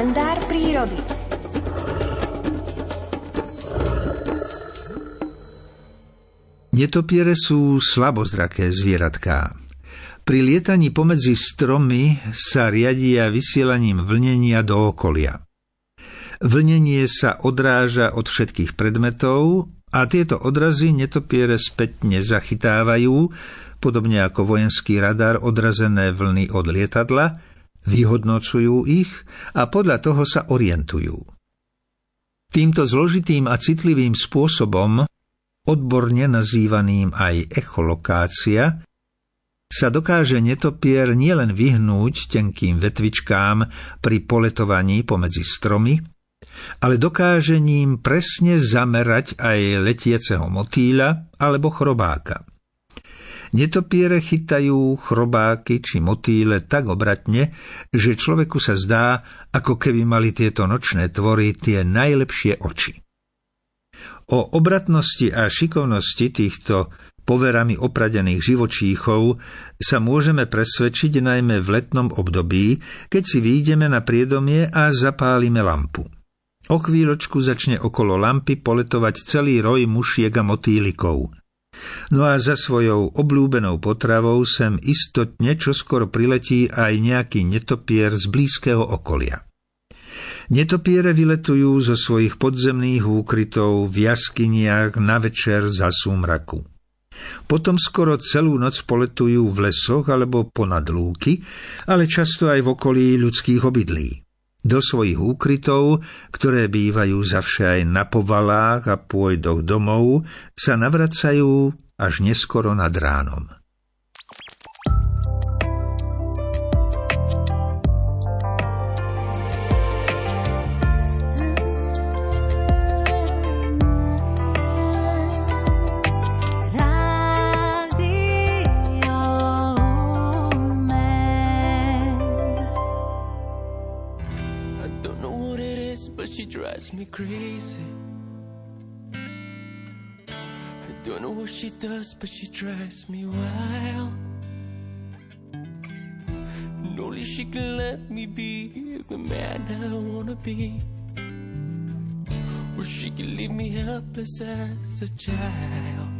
kalendár prírody. Netopiere sú slabozraké zvieratká. Pri lietaní pomedzi stromy sa riadia vysielaním vlnenia do okolia. Vlnenie sa odráža od všetkých predmetov a tieto odrazy netopiere spätne zachytávajú, podobne ako vojenský radar odrazené vlny od lietadla, vyhodnocujú ich a podľa toho sa orientujú. Týmto zložitým a citlivým spôsobom, odborne nazývaným aj echolokácia, sa dokáže netopier nielen vyhnúť tenkým vetvičkám pri poletovaní pomedzi stromy, ale dokáže ním presne zamerať aj letieceho motýľa alebo chrobáka. Netopiere chytajú chrobáky či motýle tak obratne, že človeku sa zdá, ako keby mali tieto nočné tvory tie najlepšie oči. O obratnosti a šikovnosti týchto poverami opradených živočíchov sa môžeme presvedčiť najmä v letnom období, keď si výjdeme na priedomie a zapálime lampu. O chvíľočku začne okolo lampy poletovať celý roj mušiek a motýlikov. No a za svojou obľúbenou potravou sem istotne čoskoro priletí aj nejaký netopier z blízkeho okolia. Netopiere vyletujú zo svojich podzemných úkrytov v jaskyniach na večer za súmraku. Potom skoro celú noc poletujú v lesoch alebo ponad lúky, ale často aj v okolí ľudských obydlí. Do svojich úkrytov, ktoré bývajú zavše aj na povalách a pôjdoch domov, sa navracajú až neskoro nad ránom. Drives me crazy. I don't know what she does, but she drives me wild. And only she can let me be the man I wanna be. Or she can leave me helpless as a child.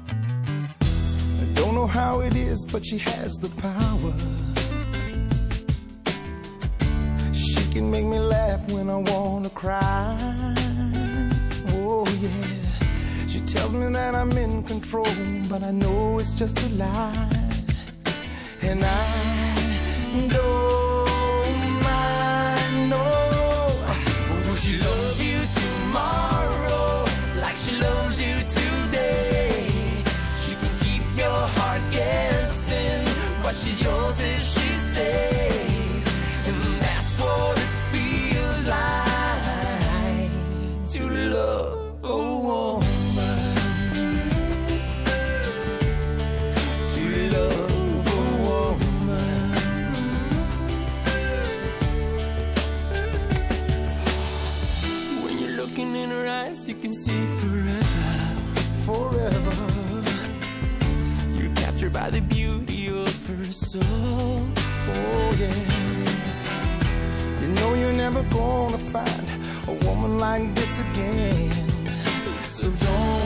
I don't know how it is, but she has the power. Can make me laugh when I wanna cry. Oh yeah, she tells me that I'm in control, but I know it's just a lie. And I don't her soul. Oh yeah. You know you're never gonna find a woman like this again. So don't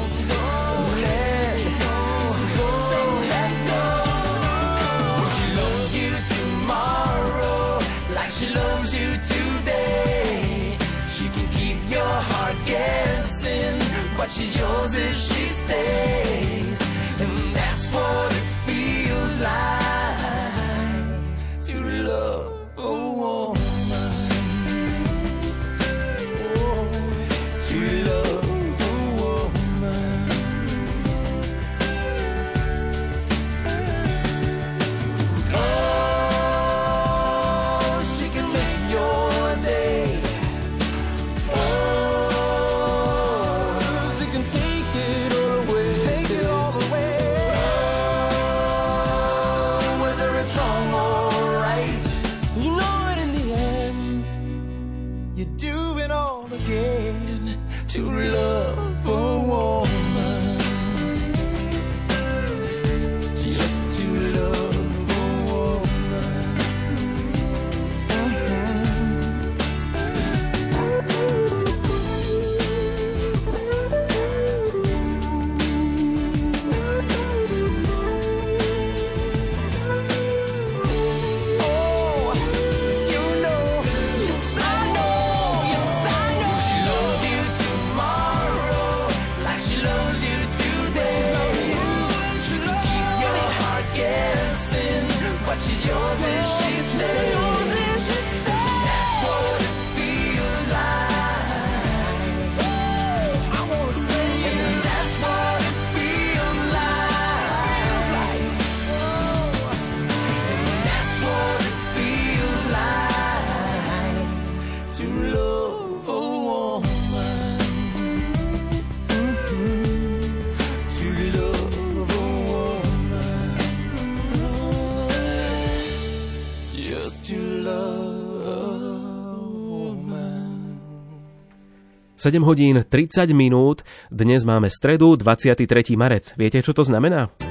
to love. to love a woman. To love a woman. Just to love a woman. 7 hodín 30 minút. Dnes máme stredu, 23. marec. Viete, čo to znamená?